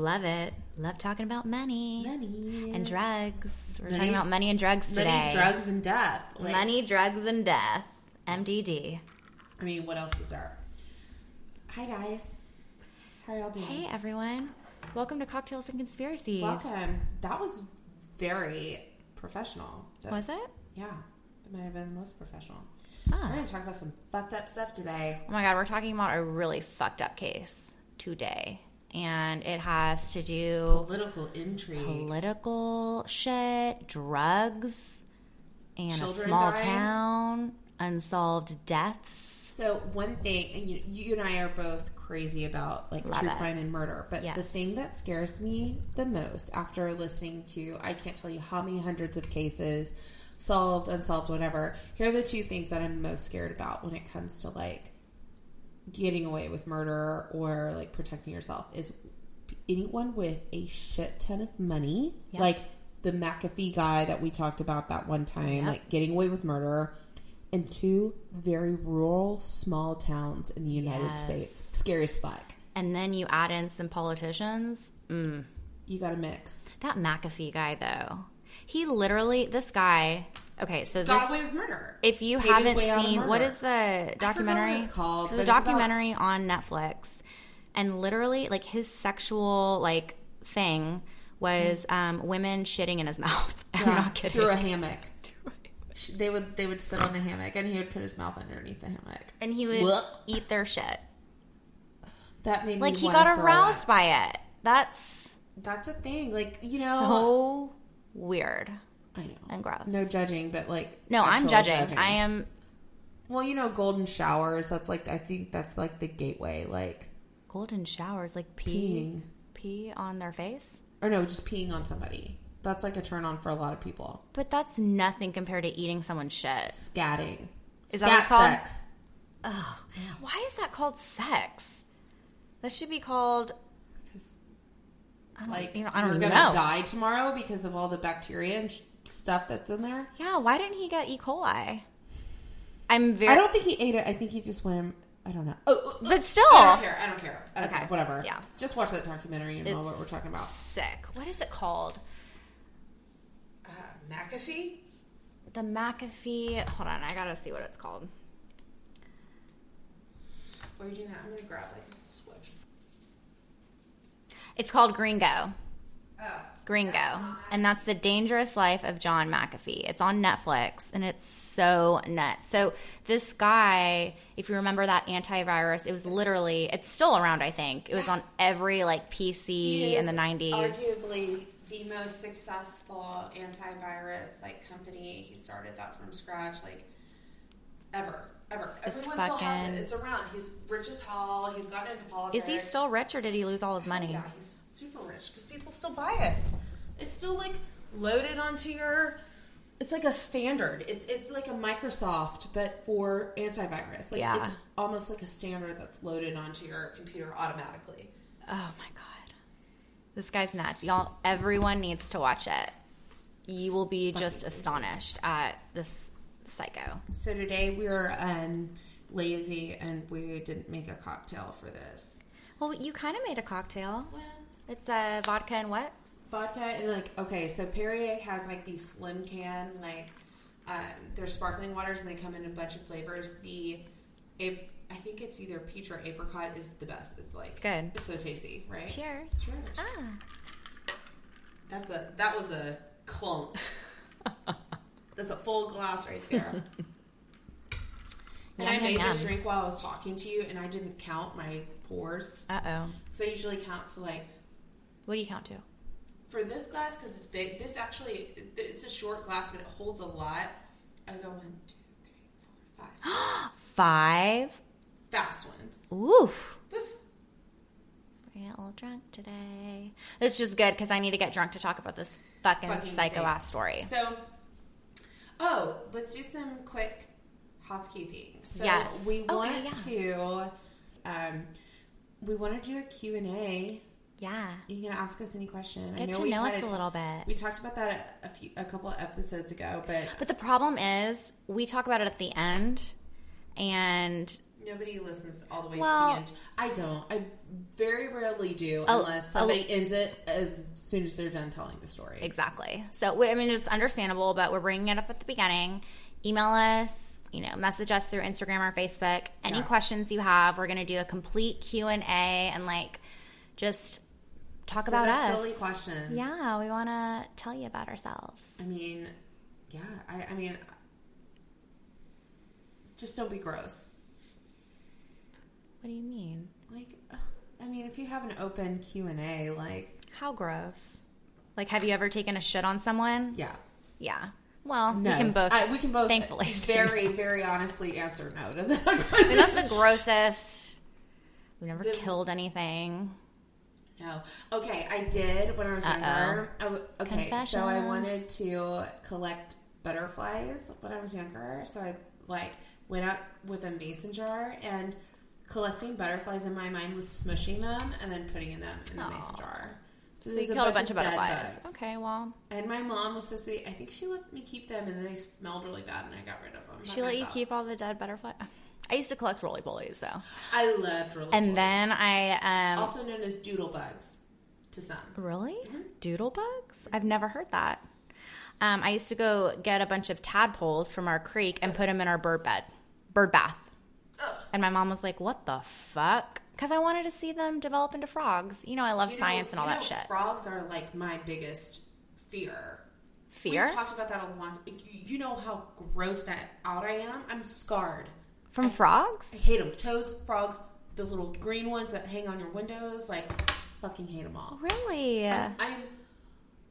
Love it. Love talking about money, Money and drugs. We're Money- talking about money and drugs today. money, drugs, and death. Like, money, drugs, and death. MDD. I mean, what else is there? Hi guys, how are y'all doing? Hey everyone. Welcome to Cocktails and Conspiracies. Welcome. That was very professional. That- Was it? Yeah, that might have been the most professional. Ah. We're gonna talk about some fucked up stuff today. Oh my god, we're talking about a really fucked up case today. And it has to do Political intrigue. political shit, drugs, and Children a small dying. town, unsolved deaths. So one thing, and you, you and I are both crazy about like Love true it. crime and murder, but Yes. the thing that scares me the most after listening to I can't tell you how many hundreds of cases, solved, unsolved, whatever. Here are the two things that I'm most scared about when it comes to like getting away with murder or like protecting yourself is anyone with a shit ton of money, Yeah. like the McAfee guy that we talked about that one time, Yep. like getting away with murder, in two very rural, small towns in the United Yes. States. Scary as fuck. And then you add in some politicians. Mm. You got a mix. That McAfee guy, though, he literally, this guy. Okay, so Got this, away with murder. if you Paid haven't way out of seen, what is the documentary? what it's called, So but the it's about- documentary on Netflix, and literally, like his sexual like thing was um, women shitting in his mouth. I'm not kidding. Through a hammock. They would they would sit on the hammock and he would put his mouth underneath the hammock. and he would Whoop. eat their shit. That made me Like he got aroused by it. That's That's a thing. Like you know, so weird I know. and gross. No judging, but like No, I'm actual judging. I am Well, you know, golden showers. That's like I think that's like the gateway. Like golden showers, like pee, peeing, pee on their face. or no, just peeing on somebody. That's like a turn on for a lot of people. But that's nothing compared to eating someone's shit. Scatting. Is that what Scat called? sex. Oh, why is that called sex? That should be called. I don't, Like you know, I you're gonna know. die tomorrow because of all the bacteria and sh- stuff that's in there. Yeah, why didn't he get E. coli? I'm very. I don't think he ate it. I think he just went. I don't know. Oh, But still, I don't care. I don't care. I don't Okay. care. Whatever. Yeah. Just watch that documentary and know what we're talking about. sick. What is it called? Uh, McAfee. The McAfee. Hold on, I gotta see what it's called. While you're doing that, I'm gonna grab like a switch. It's called Gringo. Oh. Gringo. And that's The Dangerous Life of John McAfee. It's on Netflix and it's so nuts. So, this guy, if you remember that antivirus, it was literally, it's still around, I think. It was on every like PC in the 90s. Arguably the most successful antivirus like company. He started that from scratch, like ever, ever. It's Everyone still has it. It's around. He's rich as hell. He's gotten into politics. Is he still rich or did he lose all his money? Yeah, he's super rich because people still buy it. It's still like loaded onto your. It's like a standard. It's it's like a Microsoft, but for antivirus. Like Yeah. it's almost like a standard that's loaded onto your computer automatically. Oh my god. This guy's nuts. Y'all everyone needs to watch it. You will be just astonished at this psycho. So today we were um, lazy and we didn't make a cocktail for this. Well, you kind of made a cocktail. Well, It's a vodka and what? vodka and like okay, so Perrier has like these slim can like um, they're sparkling waters and they come in a bunch of flavors. The ap- I think it's either peach or apricot is the best. It's like It's good. It's so tasty, right? Cheers. Cheers. Ah. That's a that was a clunk. That's a full glass right there. and I made yum, this yum. drink while I was talking to you, and I didn't count my pours. Uh oh. So I usually count to like What do you count to? for this glass because it's big. This actually it's a short glass, but it holds a lot. I go one, two, three, four, five. Five. Fast ones. Oof. We're getting a little drunk today. It's just good because I need to get drunk to talk about this fucking, Fucking psycho ass story. So, oh, let's do some quick housekeeping. So Yes. we Okay, want yeah. to, um, we want to do a Q and A. Yeah. You can ask us any question. Get to we know us a little bit. We talked about that a, a few, a couple of episodes ago, but But the problem is, we talk about it at the end, and nobody listens all the way Well- to the end. I don't. I very rarely do unless somebody ends it as soon as they're done telling the story. Exactly. So we- I mean, it's understandable, but we're bringing it up at the beginning. Email us, you know, message us through Instagram or Facebook. Any Yeah. questions you have, we're going to do a complete Q and A and like just talk Send about us us. silly questions. Yeah, we want to tell you about ourselves. I mean, yeah. I, I mean, just don't be gross. What do you mean? Like, uh, I mean, if you have an open Q and A, like, How gross? Like, have you ever taken a shit on someone? yeah, Yeah. Well, no, we can both. I, we can both thankfully very, very honestly answer no to that. I mean, that's the grossest. We never The- killed anything. No. Okay, I did when I was younger. I w- okay, so I wanted to collect butterflies when I was younger. So I like went out with a mason jar and collecting butterflies in my mind was smushing them and then putting them in the mason jar. So, So there's you killed a bunch of dead butterflies. bugs. Okay, well, And my mom was so sweet. I think she let me keep them, and they smelled really bad, and I got rid of them. she let you keep all the dead butterflies. I used to collect roly polies, though. I loved roly And then I um also known as doodle bugs to some. really doodle bugs. I've never heard that. Um, I used to go get a bunch of tadpoles from our creek and put them in our bird bed, bird bath. And my mom was like, "What the fuck?" Because I wanted to see them develop into frogs. You know, I love You know- science and all that know, shit. Frogs are like my biggest fear. Fear We've talked about that a lot. You, you know how grossed out I am. I'm scarred. from frogs. I hate them. Toads, frogs, the little green ones that hang on your windows. Like, fucking hate them all. Really? I'm, I'm.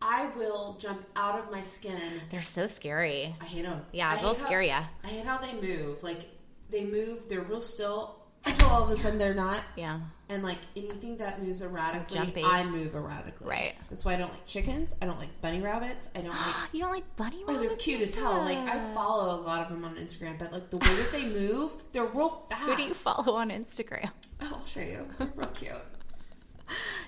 I will jump out of my skin. They're so scary. I hate them. Yeah, they'll scare you. I hate how they move. Like they move. They're real still until all of a sudden they're not. Yeah. And like anything that moves erratically, Jumpy. I move erratically. Right. That's why I don't like chickens. I don't like bunny rabbits. I don't like. You don't like bunny rabbits? Oh, they're cute as hell. Like I follow a lot of them on Instagram, but like the way that they move, they're real fast. Who do you follow on Instagram? Oh, I'll show you. They're real cute.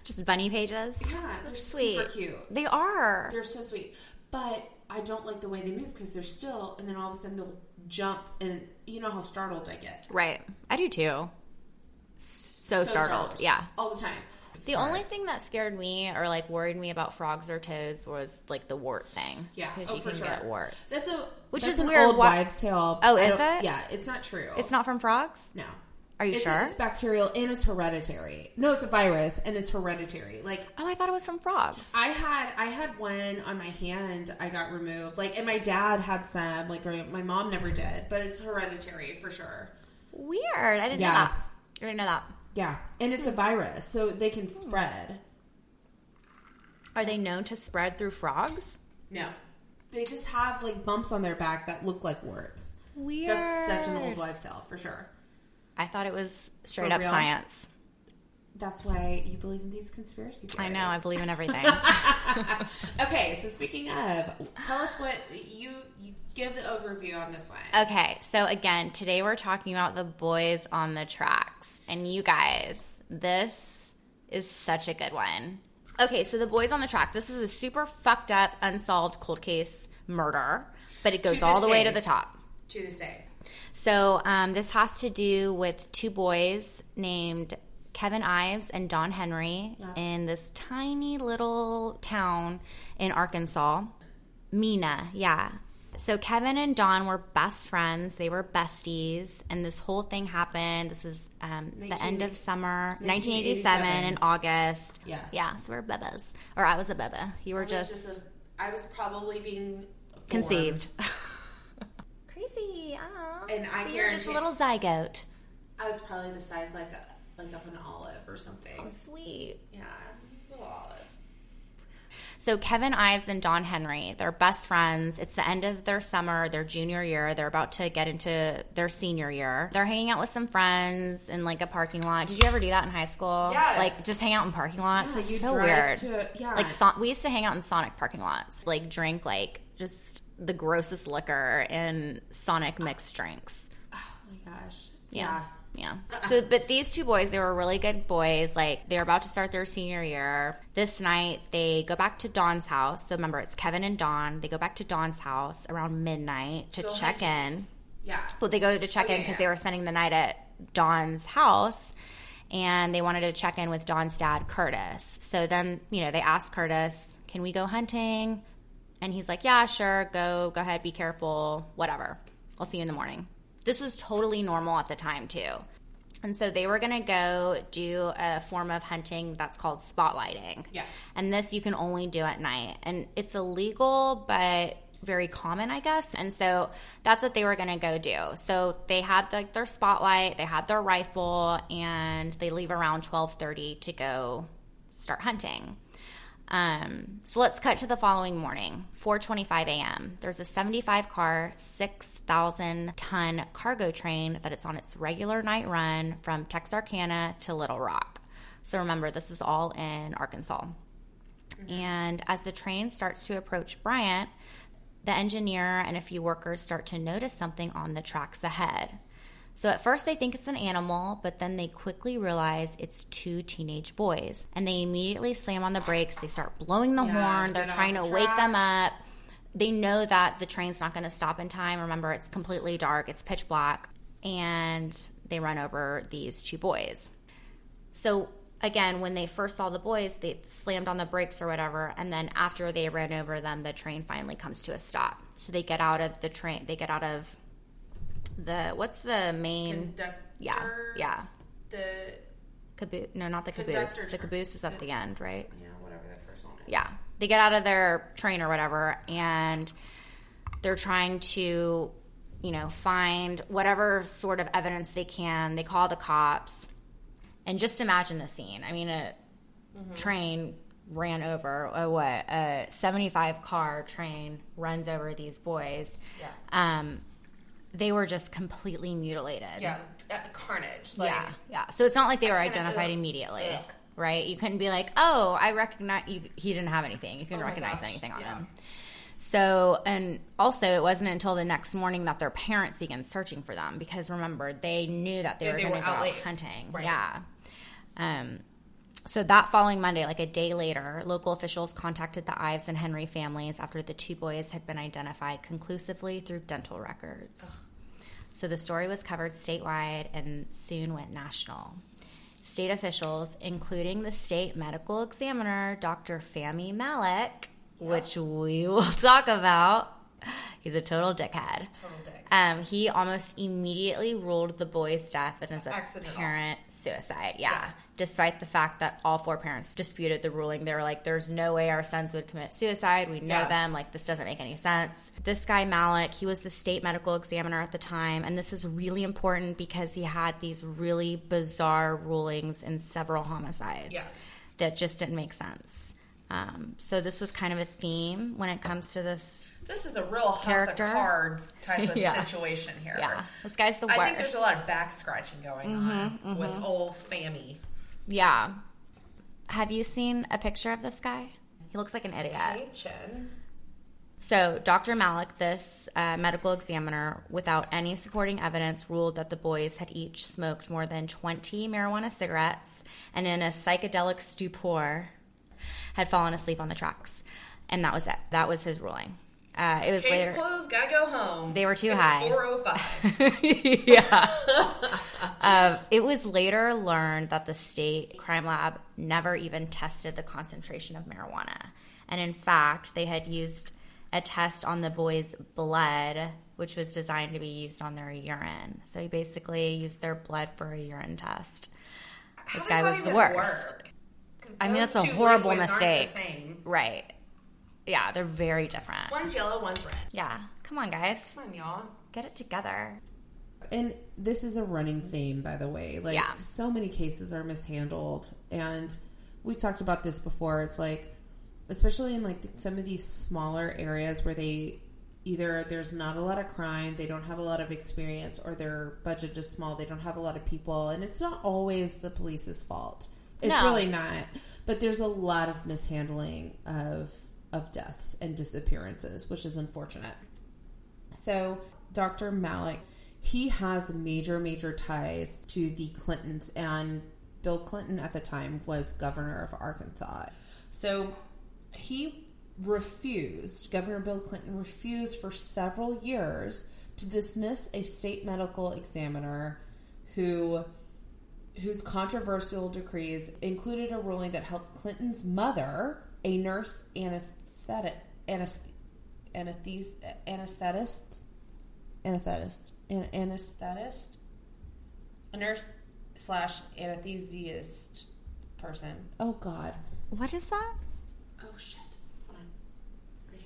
Just bunny pages? Yeah, they're Sweet. super cute. They are. They're so sweet. But I don't like the way they move because they're still, and then all of a sudden they'll jump, and you know how startled I get. Right. I do too. So, startled. Yeah. all the time. The only thing that scared me or like worried me about frogs or toads was like the wart thing. Yeah, Because oh, you for can sure. get warts. That's a Which that's is an weird. Old wives' tale. Oh, is it? Yeah, it's not true. It's not from frogs? No. Are you It's, sure? It's bacterial and it's hereditary. No, it's a virus and it's hereditary. Like Oh, I thought it was from frogs. I had, I had one on my hand. I got removed. Like, and my dad had some. Like, my mom never did, but it's hereditary for sure. Weird. I didn't Yeah. know that. I didn't know that. Yeah, and it's a virus, so they can Hmm. spread. Are they known to spread through frogs? No, they just have like bumps on their back that look like warts. Weird. That's such an old wives' tale for sure. I thought it was straight For up real? science. That's why you believe in these conspiracy theories. I know. I believe in everything. okay, so speaking of, tell us what you you give the overview on this one. Okay, so again, today we're talking about the boys on the tracks. And you guys, this is such a good one. Okay, so the boys on the track. This is a super fucked up, unsolved cold case murder, but it goes all the way to the top. To this day, So um, this has to do with two boys named Kevin Ives and Don Henry Yeah. in this tiny little town in Arkansas. Mena, yeah. So Kevin and Don were best friends. They were besties, and this whole thing happened. This was um, the end of summer, 1987. 1987 in August. Yeah. yeah. So we're bebas, or I was a beba. You were just, just a, I was probably being formed. conceived. And I so you're just a little zygote. I was probably the size like a, like of an olive or something. Oh, sweet. Yeah, little olive. So Kevin Ives and Don Henry, they're best friends. It's the end of their summer, their junior year. They're about to get into their senior year. They're hanging out with some friends in like a parking lot. Did you ever do that in high school? Yes. Like just hang out in parking lots. Yeah, it's you so weird. to- yeah. Like so- we used to hang out in Sonic parking lots. Like drink like just the grossest liquor and Sonic mixed drinks. Oh my gosh. Yeah. Yeah. So, but these two boys, they were really good boys. Like, they're about to start their senior year. This night, they go back to Don's house. So, remember, it's Kevin and Don. They go back to Don's house around midnight to Go check in. Yeah. Well, they go to check in because yeah. they were spending the night at Don's house and they wanted to check in with Don's dad, Curtis. So then, you know, they asked Curtis, "Can we go hunting?" And he's like, "Yeah, sure. Go. Go ahead. Be careful. Whatever. I'll see you in the morning." This was totally normal at the time, too. And so they were going to go do a form of hunting that's called spotlighting. Yeah. And this you can only do at night. And it's illegal, but very common, I guess. And so that's what they were going to go do. So they had like their spotlight, they had their rifle, and they leave around 12:30 to go start hunting. Um, so let's cut to the following morning, 4:25 a.m. There's a 75 car, 6,000 ton cargo train that it's on its regular night run from Texarkana to Little Rock. So remember, this is all in Arkansas. And as the train starts to approach Bryant, the engineer and a few workers start to notice something on the tracks ahead. So at first they think it's an animal, but then they quickly realize it's two teenage boys. And they immediately slam on the brakes. They start blowing the Yeah, horn. They're trying the to wake them up. They know that the train's not going to stop in time. Remember, it's completely dark, it's pitch black. And they run over these two boys. So again, when they first saw the boys, they slammed on the brakes or whatever, and then after they ran over them, the train finally comes to a stop. So they get out of the train. They get out of the what's the main? Conductor. yeah, yeah. The Caboose? No, not the caboose. Conductor The caboose is at the- the end, right? yeah, whatever that first one is. Yeah. They get out of their train or whatever and they're trying to, you know, find whatever sort of evidence they can. They call the cops. And just imagine the scene. I mean, a train ran over a what? A 75 car train runs over these boys. Yeah. Um they were just completely mutilated. Yeah, uh, carnage. Like, yeah, yeah. So it's not like they were kinda- identified immediately, ugh. right? You couldn't be like, "Oh, I recognize." You, he didn't have anything. You couldn't Oh recognize gosh, anything on yeah. him. So, and also, it wasn't until the next morning that their parents began searching for them because remember, they knew that they They- were going to go out out late. hunting. Right. Yeah. Um, so that following Monday, like a day later, local officials contacted the Ives and Henry families after the two boys had been identified conclusively through dental records. So the story was covered statewide and soon went national. State officials, including the state medical examiner, Dr. Fahmy Malik, which we will talk about, he's a total dickhead. Total dick. Um, he almost immediately ruled the boy's death as a Accidental. parent suicide. Yeah. Yeah. Despite the fact that all four parents disputed the ruling, they were like, "There's no way our sons would commit suicide. We know Yeah. them. Like this doesn't make any sense." This guy Malik, he was the state medical examiner at the time, and this is really important because he had these really bizarre rulings in several homicides Yeah. that just didn't make sense. Um, so this was kind of a theme when it comes to this. This is a real house Character. of cards type of Yeah. situation here. Yeah, this guy's the worst. I think there's a lot of back scratching going on with old Fammy. Yeah. Have you seen a picture of this guy? He looks like an idiot. So, Dr. Malik, this uh, medical examiner, without any supporting evidence, ruled that the boys had each smoked more than 20 marijuana cigarettes and, in a psychedelic stupor, had fallen asleep on the tracks. And that was it. That was his ruling. Uh, it was Case later. closed, gotta go home. They were too it's high. 405. yeah. um, it was later learned that the state crime lab never even tested the concentration of marijuana. And in fact, they had used a test on the boys' blood, which was designed to be used on their urine. So he basically used their blood for a urine test. How This guy was the worst. I mean, that's a horrible liquids aren't the mistake. Right. Yeah, they're very different. One's yellow, one's red. Yeah. Come on, guys. Come on, y'all. Get it together. And this is a running theme, by the way. Like, Yeah. so many cases are mishandled. And we talked about this before. It's like, especially in like some of these smaller areas where they either there's not a lot of crime, they don't have a lot of experience, or their budget is small, they don't have a lot of people. And it's not always the police's fault. It's No. really not. But there's a lot of mishandling of of deaths and disappearances, which is unfortunate. So, Dr. Malik, he has major, major ties to the Clintons, and Bill Clinton at the time was governor of Arkansas. So, he refused, Governor Bill Clinton refused for several years to dismiss a state medical examiner who whose controversial decrees included a ruling that helped Clinton's mother, a nurse anesthetic anest, anesthes, anesthetist anesthetist an anesthetist a nurse slash anesthesiast person. Oh God. What is that? Oh shit. Hold on. Right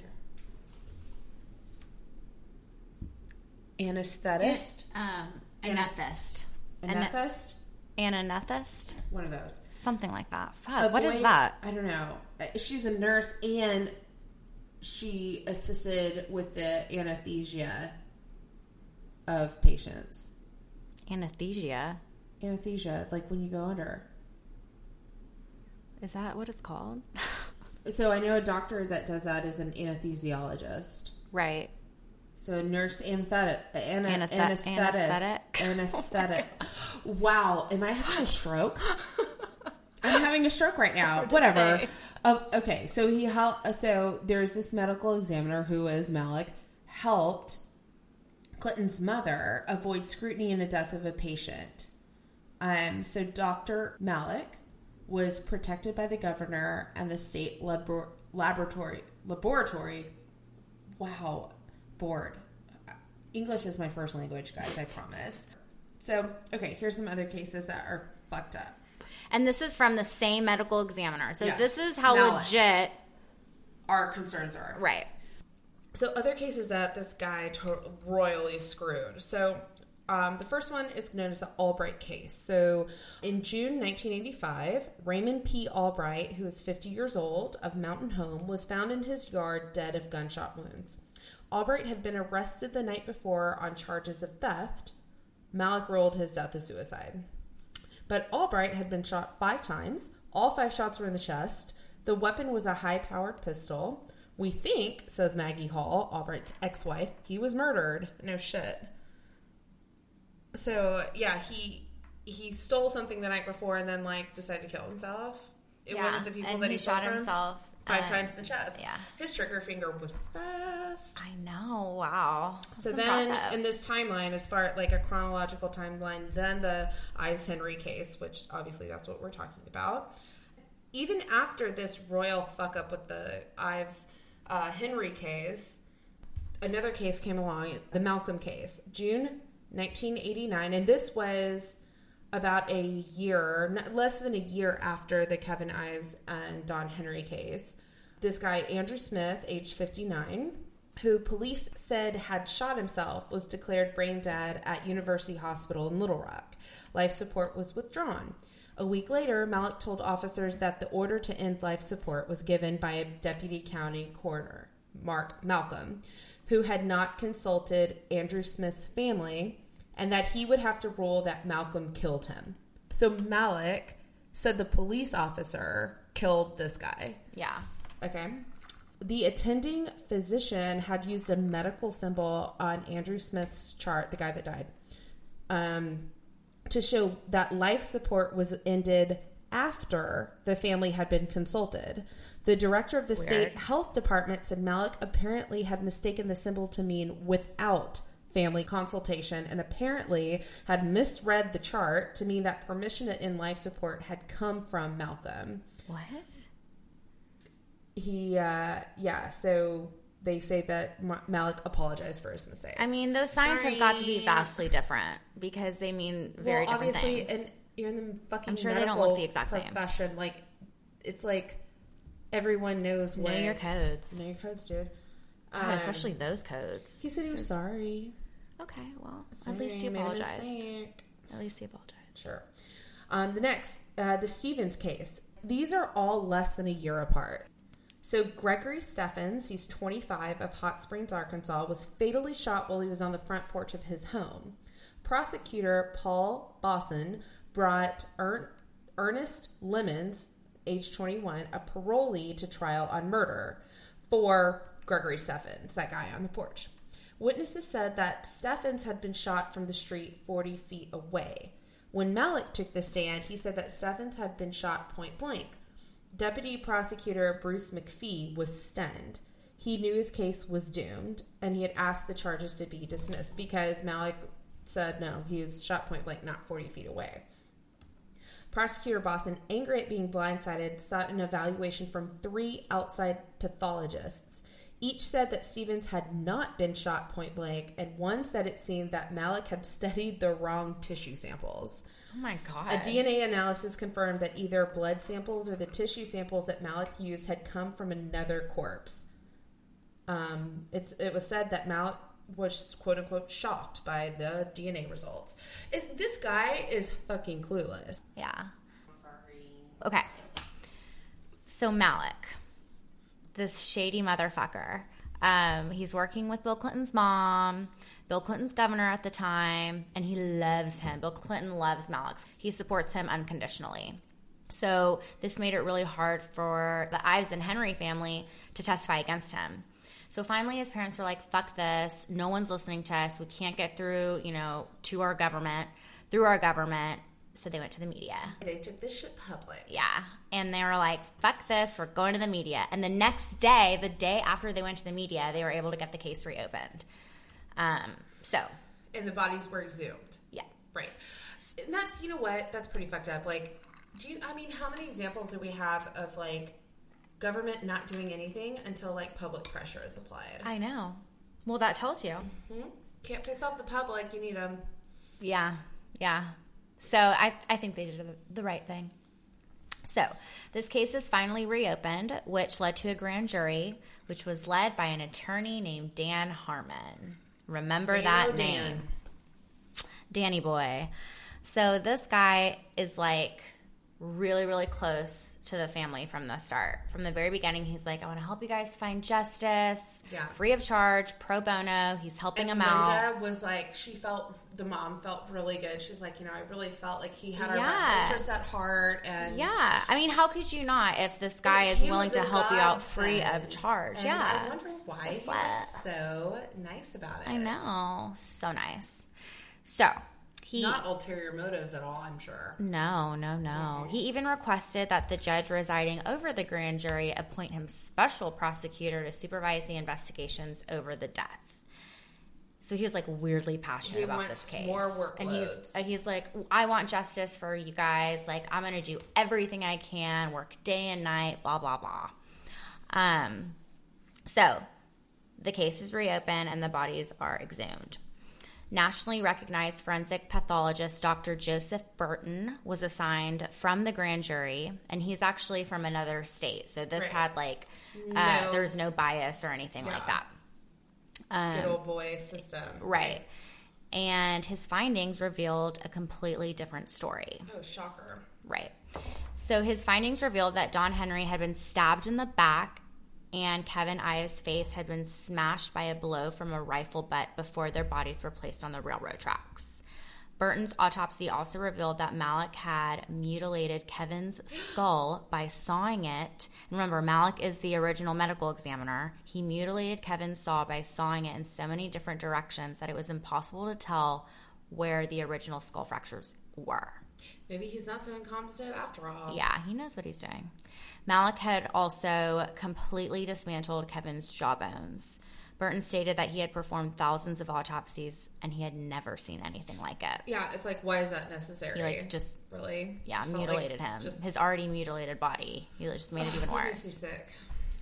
here. Anesthetist. Um, Anes- anesthetist. Anesthetist. Anesthetist? One of those. Something like that. Fuck, what is boy- that? I don't know. Uh, She's a nurse and she assisted with the anesthesia of patients. Anesthesia. Anesthesia, like when you go under. Is that what it's called? So I know a doctor that does that is an anesthesiologist. right. So nurse anesthetic, ana, anesthetist, anesthetic. anesthetic. wow, am I having a stroke? I'm having a stroke right now. Whatever. Uh, okay, so he helped. So there's this medical examiner who is Malik helped Clinton's mother avoid scrutiny in the death of a patient. Um, so Dr. Malik was protected by the governor and the state labor- laboratory laboratory. Wow, board. English is my first language, guys. I promise. So, okay, here's some other cases that are fucked up. And this is from the same medical examiner. So Yes. this is how Malik. legit. Our concerns are Right. So, other cases that this guy to- royally screwed. So, um, the first one is known as the Albright case. So, in June 1985, Raymond P. Albright, who is 50 years old, of Mountain Home, was found in his yard dead of gunshot wounds. Albright had been arrested the night before on charges of theft. Malik ruled his death a suicide. But Albright had been shot five times. All five shots were in the chest. The weapon was a high powered pistol. We think, says Maggie Hall, Albright's ex wife, he was murdered. No shit. So yeah, he he stole something the night before and then like decided to kill himself. It Yeah, wasn't the people and that he he, stole shot himself, five uh, times in the chest. yeah. his trigger finger was fast. I know. Wow. So then, in this timeline, as far like a chronological timeline, then the Ives Henry case, which obviously that's what we're talking about. Even after this royal fuck up with the Ives uh, Henry case, another case came along, the Malcolm case, June 1989, and this was about a year, less than a year after the Kevin Ives and Don Henry case. This guy, Andrew Smith, age 59, who police said had shot himself, was declared brain dead at University Hospital in Little Rock. Life support was withdrawn. A week later, Malik told officers that the order to end life support was given by a deputy county coroner, Mark Malcolm, who had not consulted Andrew Smith's family and that he would have to rule that Malcolm killed him. So Malik said the police officer killed this guy. yeah. Okay. The attending physician had used a medical symbol on Andrew Smith's chart, the guy that died, um, to show that life support was ended after the family had been consulted. The director of the Weird. state health department said Malik apparently had mistaken the symbol to mean without family consultation and apparently had misread the chart to mean that permission to end life support had come from Malcolm What? he uh yeah so they say that malik apologized for his mistake I mean, those signs have got to be vastly different because they mean very well different obviously things. and you're in the fucking I'm sure they don't medical look the exact same. profession like it's like everyone knows know what your codes, know your codes dude God, Um, especially those codes. he said he was sorry Okay, well, at least he I made a apologized. At least he apologized. Sure. Um, the next, uh, the Stevens case. These are all less than a year apart. So Gregory Steffens, he's 25 of Hot Springs, Arkansas, was fatally shot while he was on the front porch of his home. Prosecutor Paul Bosson brought Ern- Ernest Lemons, age 21, a parolee to trial on murder for Gregory Steffens, that guy on the porch. Witnesses said that Steffens had been shot from the street 40 feet away. When Malik took the stand, he said that Steffens had been shot point blank. Deputy prosecutor Bruce McPhee was stunned. He knew his case was doomed, and he had asked the charges to be dismissed because Malik said no, he was shot point blank, not 40 feet away. Prosecutor Boston, angry at being blindsided, sought an evaluation from three outside pathologists. Each said that Stevens had not been shot point blank, and one said it seemed that Malik had studied the wrong tissue samples. Oh my god. A DNA analysis confirmed that either blood samples or the tissue samples that Malik used had come from another corpse. Um, it's it was said that Malik was quote unquote shocked by the DNA results. It, this guy is fucking clueless. Yeah. Okay. So Malik, this shady motherfucker, um, he's working with Bill Clinton's mom. Bill Clinton's governor at the time, and he loves him. Bill Clinton loves Malik. He supports him unconditionally. So this made it really hard for the Ives and Henry family to testify against him. So finally, his parents were like, fuck this. No one's listening to us. We can't get through, you know, to our government, through our government. So they went to the media. They took this shit public. Yeah. And they were like, fuck this. We're going to the media. And the next day, the day after they went to the media, they were able to get the case reopened. Um, so, And the bodies were exhumed. yeah. Right. And that's you know what? That's pretty fucked up. Like, do you I mean how many examples do we have of like government not doing anything until like public pressure is applied? I know. Well, that tells you. Hmm? Can't piss off the public. You need them. Yeah, yeah. So I, I think they did the, the right thing. So this case is finally reopened, which led to a grand jury, which was led by an attorney named Dan Harmon. Remember that name, Danny Boy. So this guy is like really, really close to the family from the start. From the very beginning, he's like, I want to help you guys find justice, Yeah. free of charge, pro bono. He's helping And them out. Linda was like, she felt the mom felt really good. She's like, you know, I really felt like he had our Yeah. best interest at heart, and Yeah, I mean, how could you not if this guy is willing to help you out free of charge? And yeah, I wonder why so nice about it. I know, so nice. So he Not ulterior motives at all. I'm sure. no, no, no. He even requested that the judge residing over the grand jury appoint him special prosecutor to supervise the investigations over the death. So he was like weirdly passionate He about wants this case. more And he's workloads. uh, he's like, I want justice for you guys. Like I'm gonna do everything I can, work day and night, blah blah blah. Um, so the case is reopened and the bodies are exhumed. Nationally recognized forensic pathologist Dr. Joseph Burton was assigned from the grand jury, and he's actually from another state. So this Right. had like, uh, No. there's no bias or anything like that. Um, Good old boy system. Right. And his findings revealed a completely different story. Oh, shocker. Right. So his findings revealed that Don Henry had been stabbed in the back and Kevin Ives' face had been smashed by a blow from a rifle butt before their bodies were placed on the railroad tracks. Burton's autopsy also revealed that Malik had mutilated Kevin's skull by sawing it. And remember, Malik is the original medical examiner. He mutilated Kevin's saw by sawing it in so many different directions that it was impossible to tell where the original skull fractures were. Maybe he's not so incompetent after all. Yeah, he knows what he's doing. Malik had also completely dismantled Kevin's jawbones. Burton stated that he had performed thousands of autopsies and he had never seen anything like it. Yeah, it's like, why is that necessary? He like just really, yeah mutilated like him. Just, His already mutilated body. He just made it even that makes me worse. sick.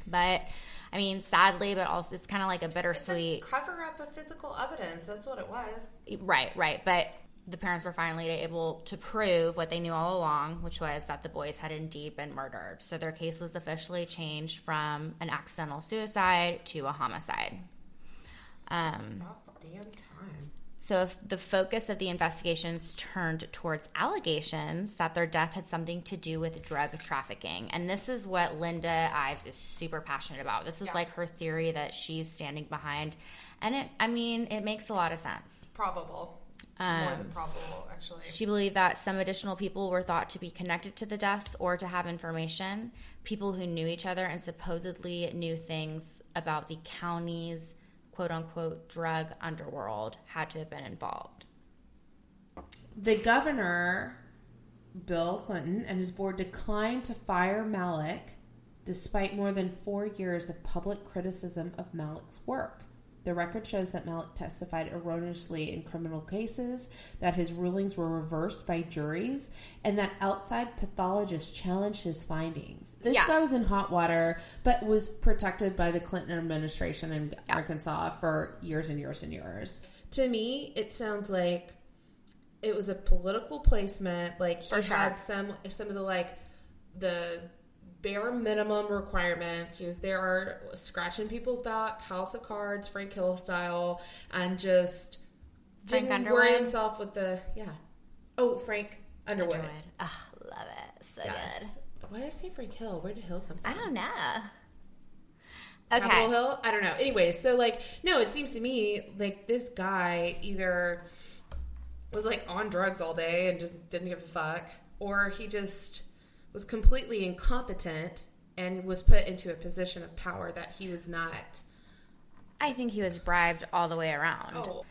But I mean, sadly, but also it's kind of like a It's a bittersweet. cover up of physical evidence. That's what it was. Right, right. But the parents were finally able to prove what they knew all along, which was that the boys had indeed been murdered. So their case was officially changed from an accidental suicide to a homicide. Um, damn time. so if the focus of the investigations turned towards allegations that their death had something to do with drug trafficking. And this is what Linda Ives is super passionate about. This is Yeah. like her theory that she's standing behind. And it, I mean, it makes a lot of sense. Probable. More Um, than probable, actually. She believed that some additional people were thought to be connected to the deaths or to have information. People who knew each other and supposedly knew things about the county's quote unquote drug underworld had to have been involved. The governor, Bill Clinton, and his board declined to fire Malik despite more than four years of public criticism of Malik's work. The record shows that Malik testified erroneously in criminal cases, that his rulings were reversed by juries, and that outside pathologists challenged his findings. This Yeah. guy was in hot water, but was protected by the Clinton administration in Arkansas for years and years and years. To me, it sounds like it was a political placement. Like he sure. had some some of the like the bare minimum requirements. He was there are scratching people's back, house of cards, Frank Hill style, and just Frank didn't worry himself with the yeah. Oh, Frank Underwood. Underwood. Ah, love it. So Yes. good. Why did I say Frank Hill? Where did Hill come from? I don't know. Capitol Hill? I don't know. Anyways, so like, no, it seems to me like this guy either was like on drugs all day and just didn't give a fuck, or he just was completely incompetent and was put into a position of power that he was not. I think he was bribed all the way around. Oh,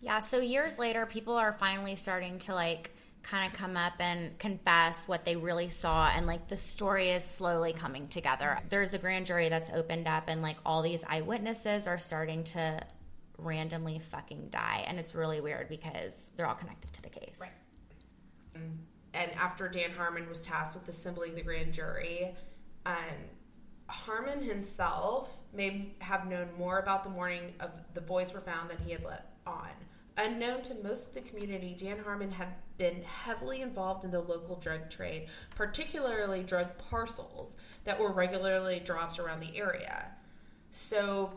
Yeah, so years later, people are finally starting to like kind of come up and confess what they really saw, and like the story is slowly coming together. There's a grand jury that's opened up, and like all these eyewitnesses are starting to randomly fucking die, and it's really weird because they're all connected to the case. Right. Mm. And after Dan Harmon was tasked with assembling the grand jury, um, Harmon himself may have known more about the morning of the boys were found than he had let on. Unknown to most of the community, Dan Harmon had been heavily involved in the local drug trade, particularly drug parcels that were regularly dropped around the area. So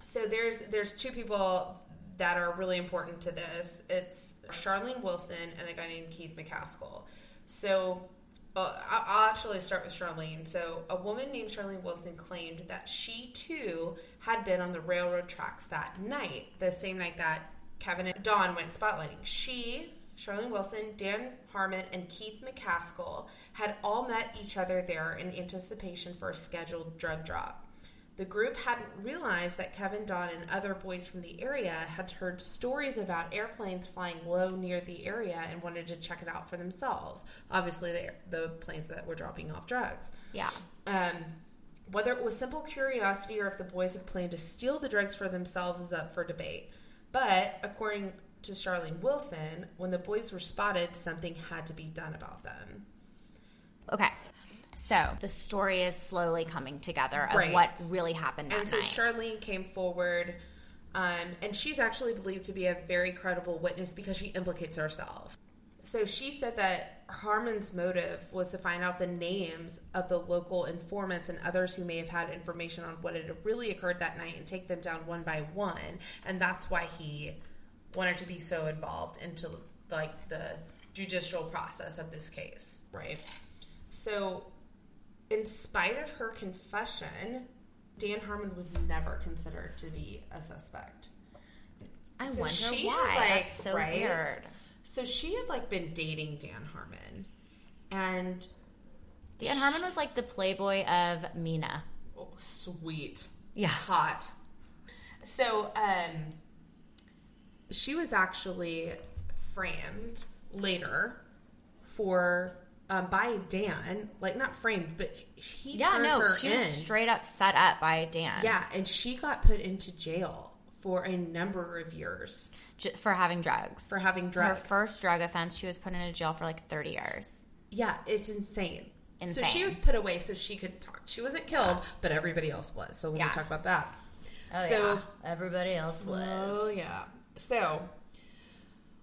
so there's there's two people that are really important to this. It's Charlene Wilson and a guy named Keith McKaskle. So uh, I'll actually start with Charlene. So a woman named Charlene Wilson claimed that she too had been on the railroad tracks that night, the same night that Kevin and Don went spotlighting. She, Charlene Wilson, Dan Harmon, and Keith McKaskle had all met each other there in anticipation for a scheduled drug drop. The group hadn't realized that Kevin, Don, and other boys from the area had heard stories about airplanes flying low near the area and wanted to check it out for themselves. Obviously, the, the planes that were dropping off drugs. Yeah. Um, whether it was simple curiosity or if the boys had planned to steal the drugs for themselves is up for debate. But according to Charlene Wilson, when the boys were spotted, something had to be done about them. Okay. So the story is slowly coming together of Right. what really happened that And so night. Charlene came forward, um, and she's actually believed to be a very credible witness because she implicates herself. So she said that Harmon's motive was to find out the names of the local informants and others who may have had information on what had really occurred that night and take them down one by one. And that's why he wanted to be so involved into like the judicial process of this case, right? So in spite of her confession, Dan Harmon was never considered to be a suspect. I So wonder she why. had, like, That's so right? weird. So she had like been dating Dan Harmon, and Dan Harmon was like the playboy of Mena. oh, sweet, Yeah. hot. So um, she was actually framed later for um, by Dan, like not framed, but he Yeah, turned no, her she in. was straight up set up by Dan. Yeah, and she got put into jail for a number of years j- for having drugs. for having drugs. her first drug offense, she was put into jail for like 30 years. yeah, it's insane. So she was put away so she could talk. She wasn't killed, but everybody else was. So let Yeah. talk about that. Oh, so yeah. Everybody else was. Oh yeah. So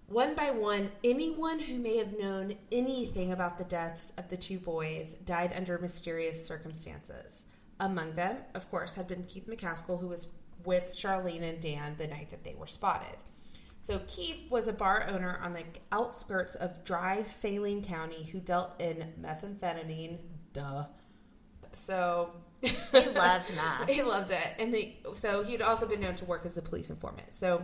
one by one, anyone who may have known anything about the deaths of the two boys died under mysterious circumstances. Among them, of course, had been Keith McKaskle, who was with Charlene and Dan the night that they were spotted. So Keith was a bar owner on the outskirts of dry Saline County who dealt in methamphetamine. Duh. So He loved meth. he loved it, and they, so he'd also been known to work as a police informant. So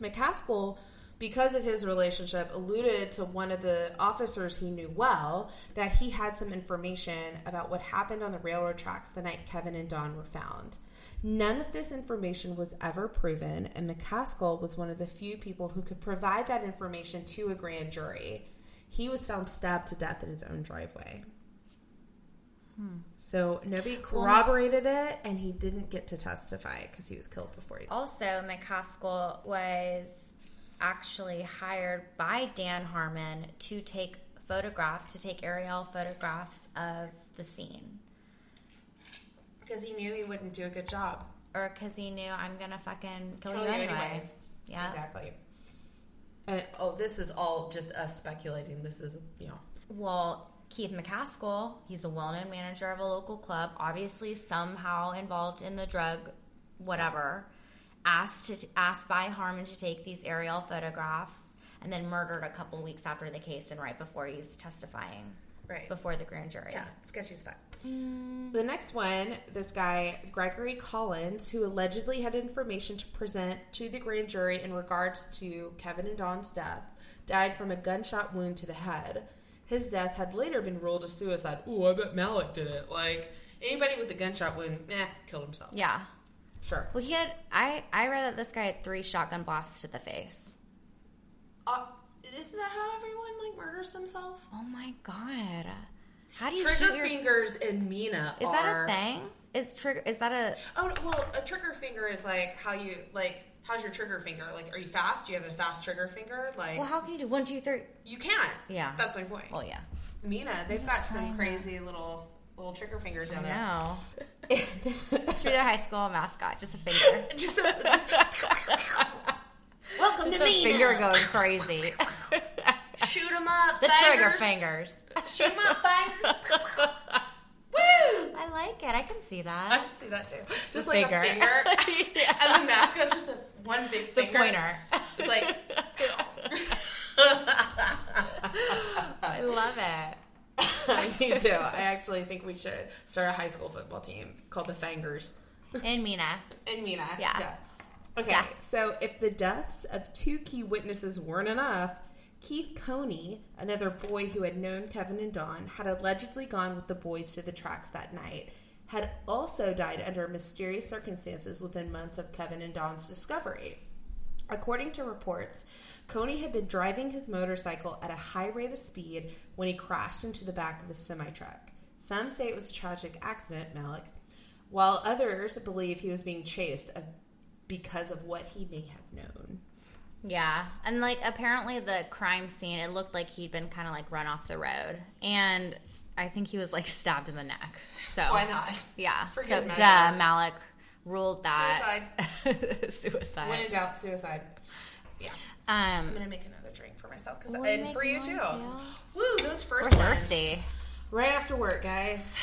McKaskle, because of his relationship, alluded to one of the officers he knew well that he had some information about what happened on the railroad tracks the night Kevin and Don were found. None of this information was ever proven, and McKaskle was one of the few people who could provide that information to a grand jury. He was found stabbed to death in his own driveway. Hmm. So nobody corroborated it, and he didn't get to testify because he was killed before he. Also, McKaskle was actually hired by Dan Harmon to take photographs, to take aerial photographs of the scene. Because he knew he wouldn't do a good job. Or because he knew I'm going to fucking kill, Kill you you anyways. anyways. Yeah. Exactly. And oh, this is all just us speculating. This is, you know. Well, Keith McKaskle, he's a well known manager of a local club, obviously somehow involved in the drug whatever, asked to asked by Harmon to take these aerial photographs and then murdered a couple weeks after the case and right before he's testifying Right. before the grand jury. Yeah, sketchy as fuck. The next one, this guy, Gregory Collins, who allegedly had information to present to the grand jury in regards to Kevin and Don's death, died from a gunshot wound to the head. His death had later been ruled a suicide. Ooh, I bet Malik did it. Like, anybody with a gunshot wound, eh, killed himself. Yeah. Sure. Well, he had. I I read that this guy had three shotgun blasts to the face. Uh, isn't that how everyone, like, murders themselves? Oh my god! How do you Trigger your? fingers and Mena Is are... that a thing? Is trigger? Is that a? Oh well, a trigger finger is like how you like. How's your trigger finger? Like, are you fast? Do you have a fast trigger finger? Like, Well, how can you do one, two, three? you can't. Yeah. that's my point. Well, yeah. Mena, they've got some crazy little little trigger fingers down there. No. A high school mascot, just a finger. just, a, just welcome to me. Finger going crazy. Shoot them up. the trigger fingers. fingers. Shoot them up, fingers. Woo! I like it. I can see that. I can see that too. Just The like finger. a finger, Yeah. and the mascot's just a, one big The pointer. It's like. I love it. Me too. I actually think we should start a high school football team called the Fangers. And Mena. And Mena. Yeah. Duh. Okay, so if the deaths of two key witnesses weren't enough, Keith Coney, another boy who had known Kevin and Don, had allegedly gone with the boys to the tracks that night, had also died under mysterious circumstances within months of Kevin and Don's discovery. According to reports, Coney had been driving his motorcycle at a high rate of speed when he crashed into the back of a semi truck. Some say it was a tragic accident, Malik, while others believe he was being chased because of what he may have known. Yeah. And like apparently the crime scene, it looked like he'd been kind of like run off the road. And I think he was like stabbed in the neck. So Why not? Yeah. For so good duh. Malik ruled that suicide. When in doubt, suicide. Yeah. um I'm gonna make another drink for myself because and for you too. too? Woo, those 1st we're ones. thirsty. Right after work, guys.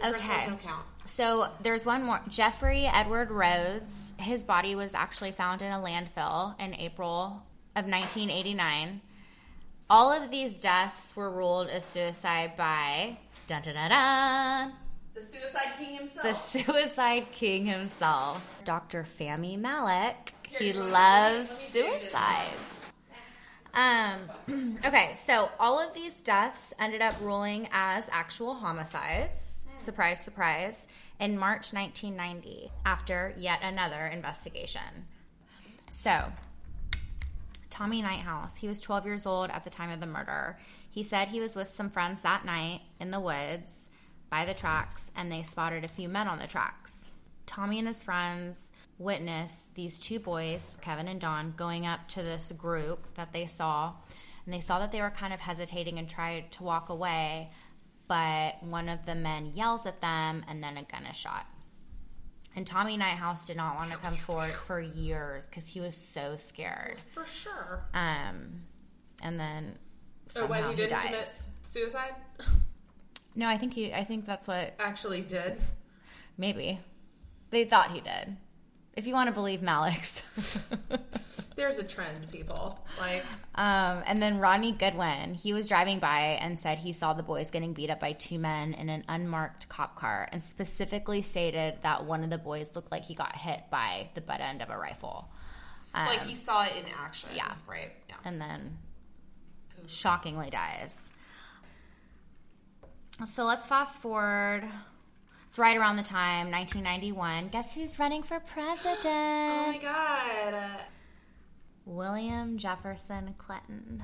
The Okay. don't count. So there's one more. Jeffrey Edward Rhodes. His body was actually found in a landfill in April of 1989. All of these deaths were ruled as suicide by dun dun dun dun, The Suicide King himself. the suicide king himself, Dr. Fahmy Malik. He loves suicides. Um, okay, so all of these deaths ended up ruling as actual homicides. Surprise, surprise. In March 1990, after yet another investigation. So, Tommy Nighthouse, he was 12 years old at the time of the murder. He said he was with some friends that night in the woods by the tracks and they spotted a few men on the tracks. Tommy and his friends witnessed these two boys, Kevin and Don, going up to this group that they saw. And they saw that they were kind of hesitating and tried to walk away, but one of the men yells at them and then a gun is shot. And Tommy Nighthouse did not want to come forward for years because he was so scared. For sure. Um, and then Oh, somehow when he didn't dies. commit suicide? No, I think he. I think that's what Actually did. maybe they thought he did. If you want to believe Malik's. There's a trend, people. Like, um, and then Rodney Goodwin, he was driving by and said he saw the boys getting beat up by two men in an unmarked cop car, and specifically stated that one of the boys looked like he got hit by the butt end of a rifle. Um, like he saw it in action. yeah. Right. Yeah. and then shockingly dies. So let's fast forward. It's right around the time 1991. Guess who's running for president? Oh my god. Uh, William Jefferson Clinton,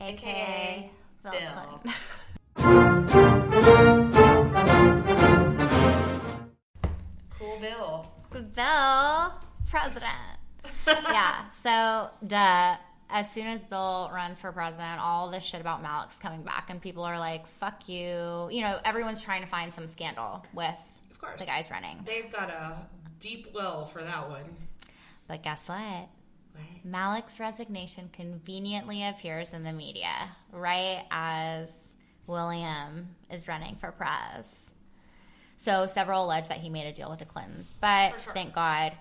aka AKA Bill Bill. Clinton. Cool Bill. Bill, president. yeah. So, duh. As soon as Bill runs for president, all this shit about Malik's coming back, and people are like, "Fuck you!" You know, everyone's trying to find some scandal with Of course. the guys running. They've got a deep well for that one. But guess what? Right. Malik's resignation conveniently appears in the media right as William is running for press. So several allege that he made a deal with the Clintons, but sure. thank God.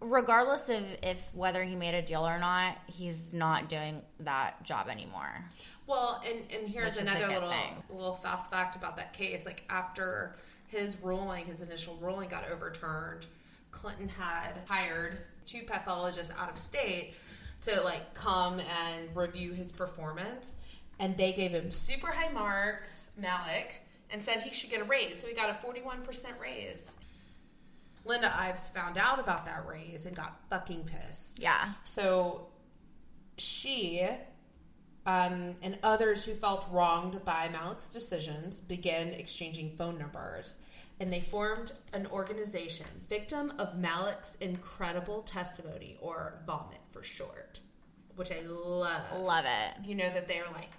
Regardless of if whether he made a deal or not, he's not doing that job anymore. Well, and, and here's Which is a another little thing. little fast fact about that case. Like after his ruling, his initial ruling got overturned, Clinton had hired two pathologists out of state to like come and review his performance, and they gave him super high marks, Malik, and said he should get a raise. So he got a forty-one percent raise. Linda Ives found out about that raise and got fucking pissed. Yeah. So she um, and others who felt wronged by Malik's decisions began exchanging phone numbers. And they formed an organization, Victim of Malik's Incredible Testimony, or Vomit for short, which I love. Love it. You know that they're like,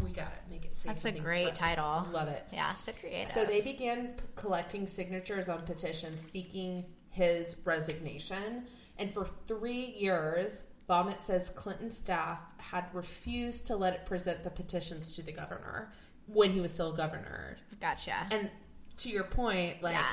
we gotta make it say That's a great title. Love it. Yeah, so creative. So they began p- collecting signatures on petitions seeking his resignation. And for three years, Vomit says Clinton staff had refused to let it present the petitions to the governor when he was still governor. gotcha. And to your point, like, Yeah.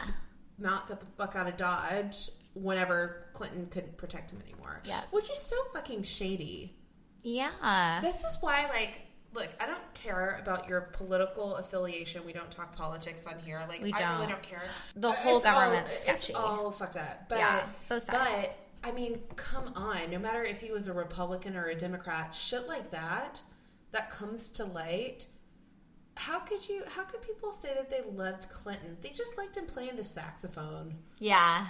Mount got the fuck out of Dodge whenever Clinton couldn't protect him anymore. Yeah. Which is so fucking shady. yeah. This is why, like, look, I don't care about your political affiliation. We don't talk politics on here. Like, We I really don't. don't care. The uh, whole It's all- government's sketchy. It's all fucked up. But, Yeah, both sides. But I mean, come on. No matter if he was a Republican or a Democrat, shit like that that comes to light. How could you? How could people say that they loved Clinton? They just liked him playing the saxophone, yeah.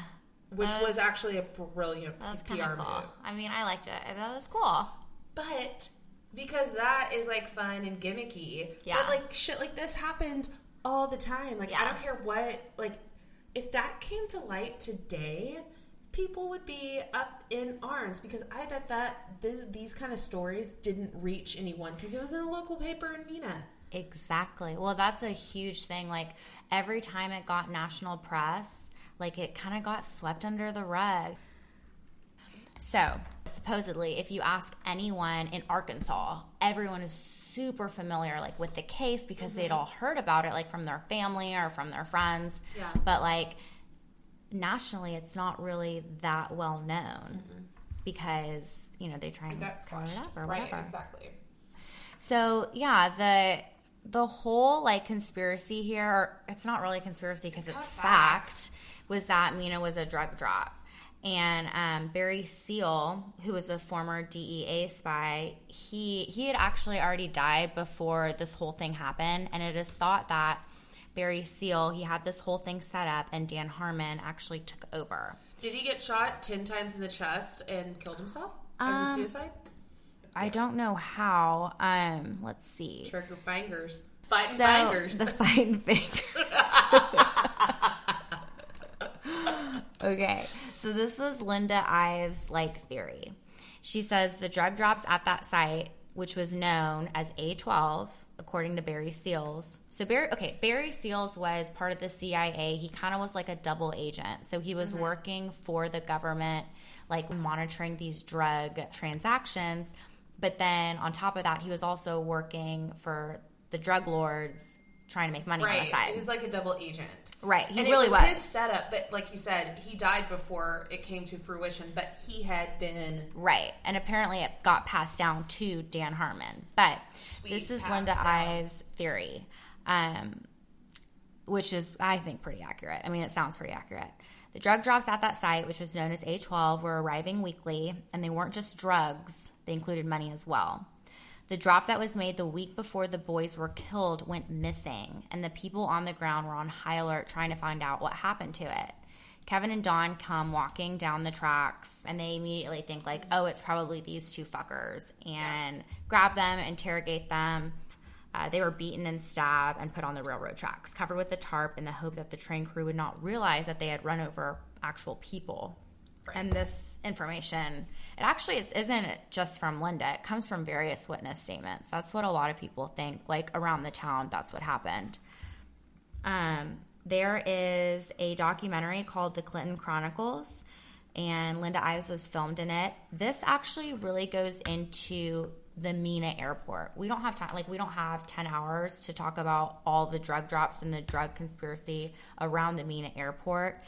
which That was actually a brilliant That was PR cool. move. I mean, I liked it. That was cool. But because that is like fun and gimmicky. Yeah. But like shit like this happened all the time. Like I don't care what like if that came to light today, people would be up in arms because I bet that this, these kind of stories didn't reach anyone because it was in a local paper in Mena. Exactly. Well, that's a huge thing. Like every time it got national press, like it kind of got swept under the rug. So, supposedly, if you ask anyone in Arkansas, everyone is super familiar like with the case because they'd mm-hmm. all heard about it like from their family or from their friends. Yeah. But like nationally, it's not really that well known mm-hmm. because, you know, they try and cover it up or right, whatever. exactly. So yeah, the the whole like conspiracy here, it's not really conspiracy because it's, not fact, was that Mena was a drug drop. And um, Barry Seal, who was a former DEA spy, he he had actually already died before this whole thing happened, and it is thought that Barry Seal he had this whole thing set up, and Dan Harmon actually took over. Did he get shot ten times in the chest and killed himself as a Um, suicide? I don't know how. Um, let's see. Trigger fingers. Fighting So fingers. the fighting fingers. okay, so this was Linda Ives' like theory. She says the drug drops at that site, which was known as A12, according to Barry Seals. So Barry, okay, Barry Seals was part of the CIA. He kind of was like a double agent. So he was mm-hmm. working for the government, like monitoring these drug transactions. But then on top of that, he was also working for the drug lords trying to make money on the Right. side. He's like a double agent. Right, he and really it was, was. his setup, but like you said, he died before it came to fruition, but he had been Right. And apparently it got passed down to Dan Harmon. But Sweet, this is Linda down. Ives' theory, um, which is, I think, pretty accurate. I mean, it sounds pretty accurate. The drug drops at that site, which was known as A12, were arriving weekly, and they weren't just drugs, they included money as well. The drop that was made the week before the boys were killed went missing, and the people on the ground were on high alert trying to find out what happened to it. Kevin and Don come walking down the tracks, and they immediately think like, "Oh, it's probably these two fuckers," and grab them, interrogate them. Uh, they were beaten and stabbed and put on the railroad tracks, covered with a tarp in the hope that the train crew would not realize that they had run over actual people. Right. And this information, it actually is, isn't just from Linda. It comes from various witness statements. That's what a lot of people think. Like around the town, that's what happened. Um, there is a documentary called The Clinton Chronicles, and Linda Ives was filmed in it. This actually really goes into the Mena airport. We don't have time, like, we don't have 10 hours to talk about all the drug drops and the drug conspiracy around the Mena airport.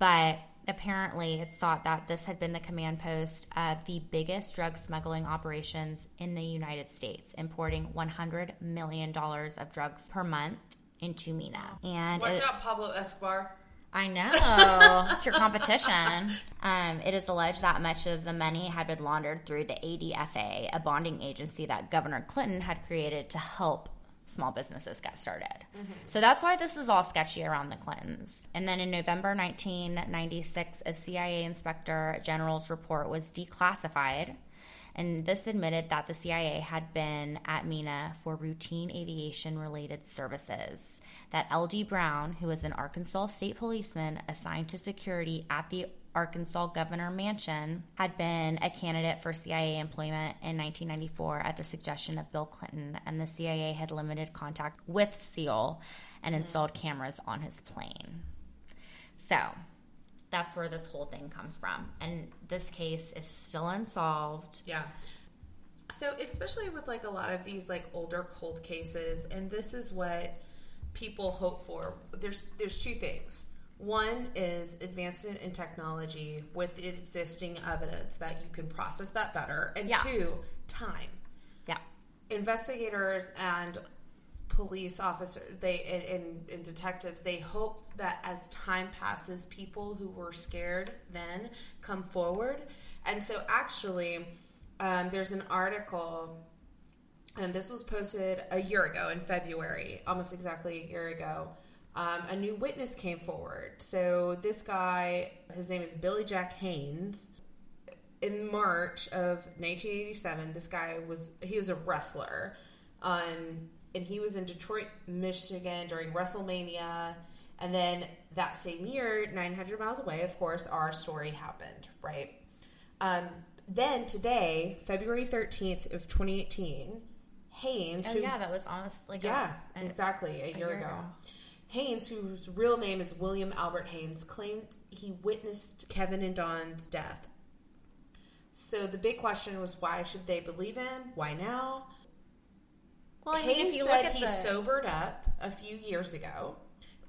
But apparently, it's thought that this had been the command post of the biggest drug smuggling operations in the United States, importing $100 million of drugs per month into Mena. And Watch it- out, Pablo Escobar. I know. it's your competition. Um, it is alleged that much of the money had been laundered through the ADFA, a bonding agency that Governor Clinton had created to help small businesses get started. Mm-hmm. So that's why this is all sketchy around the Clintons. And then in November 1996, a CIA inspector general's report was declassified. And this admitted that the CIA had been at Mena for routine aviation related services. That L.D. Brown, who was an Arkansas state policeman assigned to security at the Arkansas Governor Mansion, had been a candidate for CIA employment in 1994 at the suggestion of Bill Clinton, and the CIA had limited contact with SEAL and mm-hmm. installed cameras on his plane. So that's where this whole thing comes from. And this case is still unsolved. Yeah. So especially with like a lot of these like older cold cases, and this is what people hope for. There's there's two things. One is advancement in technology with existing evidence that you can process that better, and Yeah. two, time. Yeah. Investigators and police officers they and, and, and detectives they hope that as time passes people who were scared then come forward and so actually um, there's an article and this was posted a year ago in february almost exactly a year ago um, a new witness came forward so this guy his name is billy jack haynes in March of 1987, this guy was he was a wrestler, um, and he was in Detroit, Michigan during WrestleMania. And then that same year, 900 miles away, of course, our story happened, right? Um, then today, February 13th of 2018, Haynes, Oh, who- yeah, that was almost like yeah, a, a- exactly, a, year, year ago. ago. Haynes, whose real name is William Albert Haynes, claimed he witnessed Kevin and Don's death. So the big question was, why should they believe him? Why now? Well, I mean, Haynes if you said look at he the, sobered up a few years ago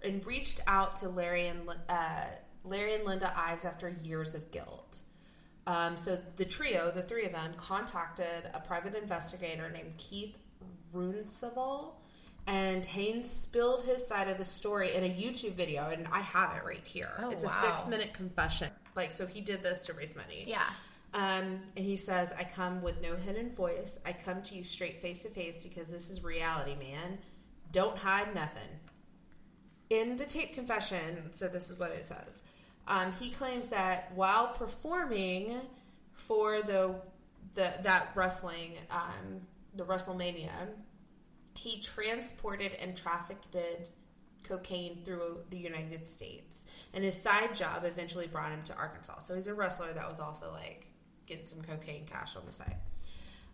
and reached out to Larry and uh, Larry and Linda Ives after years of guilt. Um, so the trio, the three of them, contacted a private investigator named Keith Runcival, and Haynes spilled his side of the story in a YouTube video, and I have it right here. Oh, it's wow. a six-minute confession. Like, so he did this to raise money. yeah, Um, and he says, I come with no hidden voice. I come to you straight face to face because this is reality, man. Don't hide nothing. In the tape confession, so this is what it says. Um, he claims that while performing for the the that wrestling, um, the WrestleMania, he transported and trafficked cocaine through the United States. And his side job eventually brought him to Arkansas. So he's a wrestler that was also like getting some cocaine cash on the side.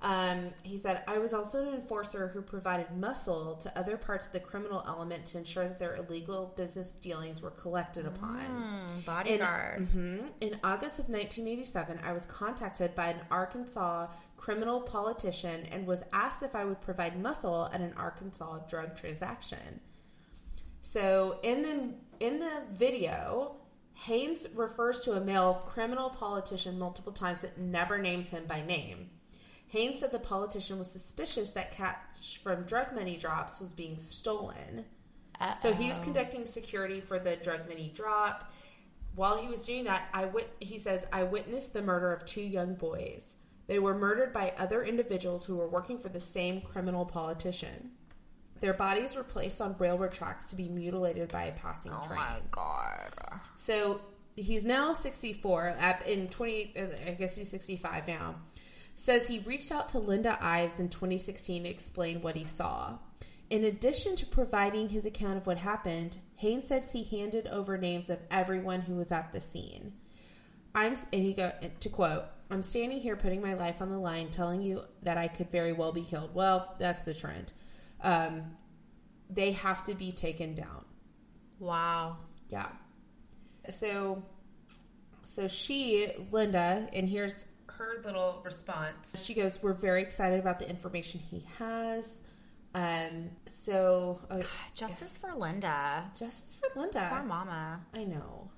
Um, he said, I was also an enforcer who provided muscle to other parts of the criminal element to ensure that their illegal business dealings were collected upon. Mm, bodyguard. Mhm. In August of 1987, I was contacted by an Arkansas criminal politician and was asked if I would provide muscle at an Arkansas drug transaction. So in the in the video, Haynes refers to a male criminal politician multiple times that never names him by name. Haynes said the politician was suspicious that cash from drug money drops was being stolen. So he was conducting security for the drug money drop. While he was doing that, I wit- he says I witnessed the murder of two young boys. They were murdered by other individuals who were working for the same criminal politician. Their bodies were placed on railroad tracks to be mutilated by a passing Oh train. Oh my god. So he's now 64. At, in 20, uh, I guess he's 65 now. Says he reached out to Linda Ives in 2016 to explain what he saw. In addition to providing his account of what happened, Haynes says he handed over names of everyone who was at the scene. I'm and he go to quote, "I'm standing here putting my life on the line, telling you that I could very well be killed." Well, that's the trend. Um, they have to be taken down. Wow. Yeah. So, so she, Linda, and here's her little response. She goes, "We're very excited about the information he has." Um. So, uh, Justice for Linda. justice for Linda. Poor mama. I know.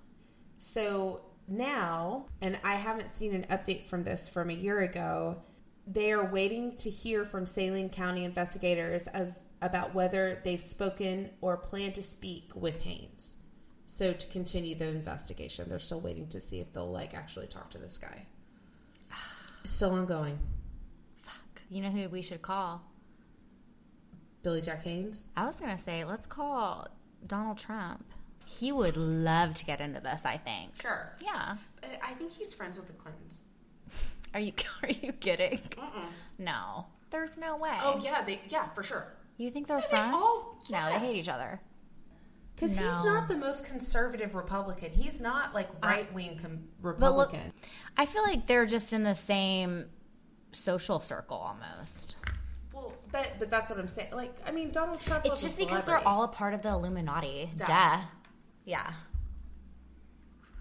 So now, and I haven't seen an update from this from a year ago. They are waiting to hear from Saline County investigators as about whether they've spoken or plan to speak with Haynes. So to continue the investigation, they're still waiting to see if they'll like actually talk to this guy. Still ongoing. Fuck. You know who we should call? Billy Jack Haynes. I was gonna say let's call Donald Trump. He would love to get into this. I think. Sure. Yeah. But I think he's friends with the Clintons. Are you Are you kidding? No. There's no way. Oh yeah, they yeah for sure. You think they're they friends? all- No, they hate each other. Because No. he's not the most conservative Republican. He's not like right wing com- But look, I feel like they're just in the same social circle almost. well, but but that's what I'm saying. Like, I mean, Donald Trump. It's just because they're all a part of the Illuminati. Duh. Duh. Yeah.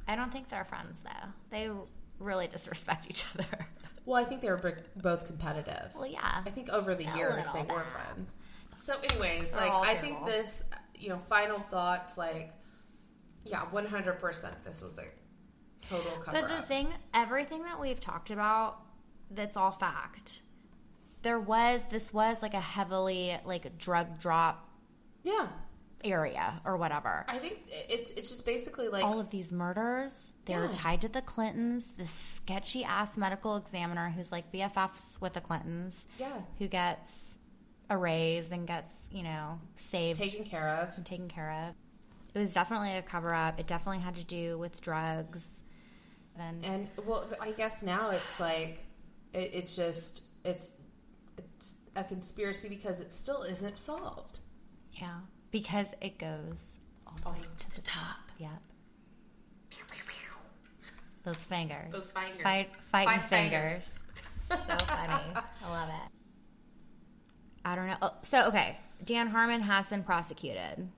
I don't think they're friends though. They really disrespect each other. Well, I think they were both competitive. well, yeah. I think over the years they were friends. So, anyways, They're like I think this, you know, final thoughts, like, yeah, one hundred percent, this was a total cover But the up. thing, everything that we've talked about, that's all fact. There was this was like a heavily like drug drop yeah, area or whatever. I think it's it's just basically like all of these murders they're Yeah. tied to the clintons this sketchy ass medical examiner who's like bffs with the clintons yeah, who gets a raise and gets you know saved taken care of. and taken care of it was definitely a cover-up it definitely had to do with drugs and And well, I guess now it's like it, it's just it's it's a conspiracy because it still isn't solved. yeah because it goes all the oh. way to the top yep those fingers Those fingers. Fight, fighting Fight fingers. fingers. so funny. I love it. I don't know. Oh, so okay, Dan Harmon has been prosecuted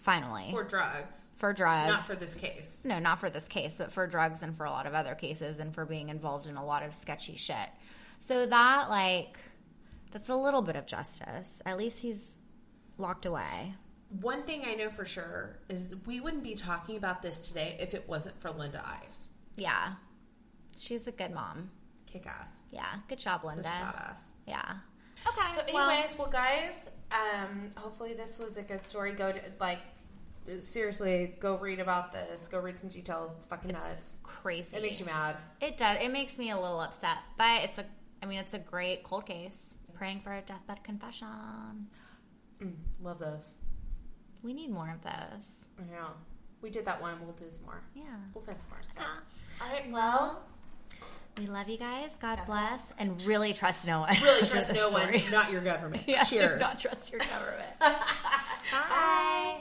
finally For drugs, for drugs. not for this case. no, not for this case, but for drugs and for a lot of other cases and for being involved in a lot of sketchy shit. So that like that's a little bit of justice. At least he's locked away. One thing I know for sure is we wouldn't be talking about this today if it wasn't for Linda Ives. Yeah. She's a good mom. Kick ass. Yeah. Good job, Such a Linda. badass. Yeah. Okay. So, anyways, well, guys, um, hopefully this was a good story. Go to like seriously, go read about this. Go read some details. It's fucking nuts. crazy. It makes you mad. It does. It makes me a little upset, but it's a. I mean, it's a great cold case. Praying for a deathbed confession. Mm, love those. We need more of those. Yeah, we did that one. We'll do some more. Yeah. We'll find some more. So. Ah. All right. Well, we love you guys. God bless, and really trust no one. Really trust no story. one, not your government. Yeah, Cheers. Not trust your government. Bye.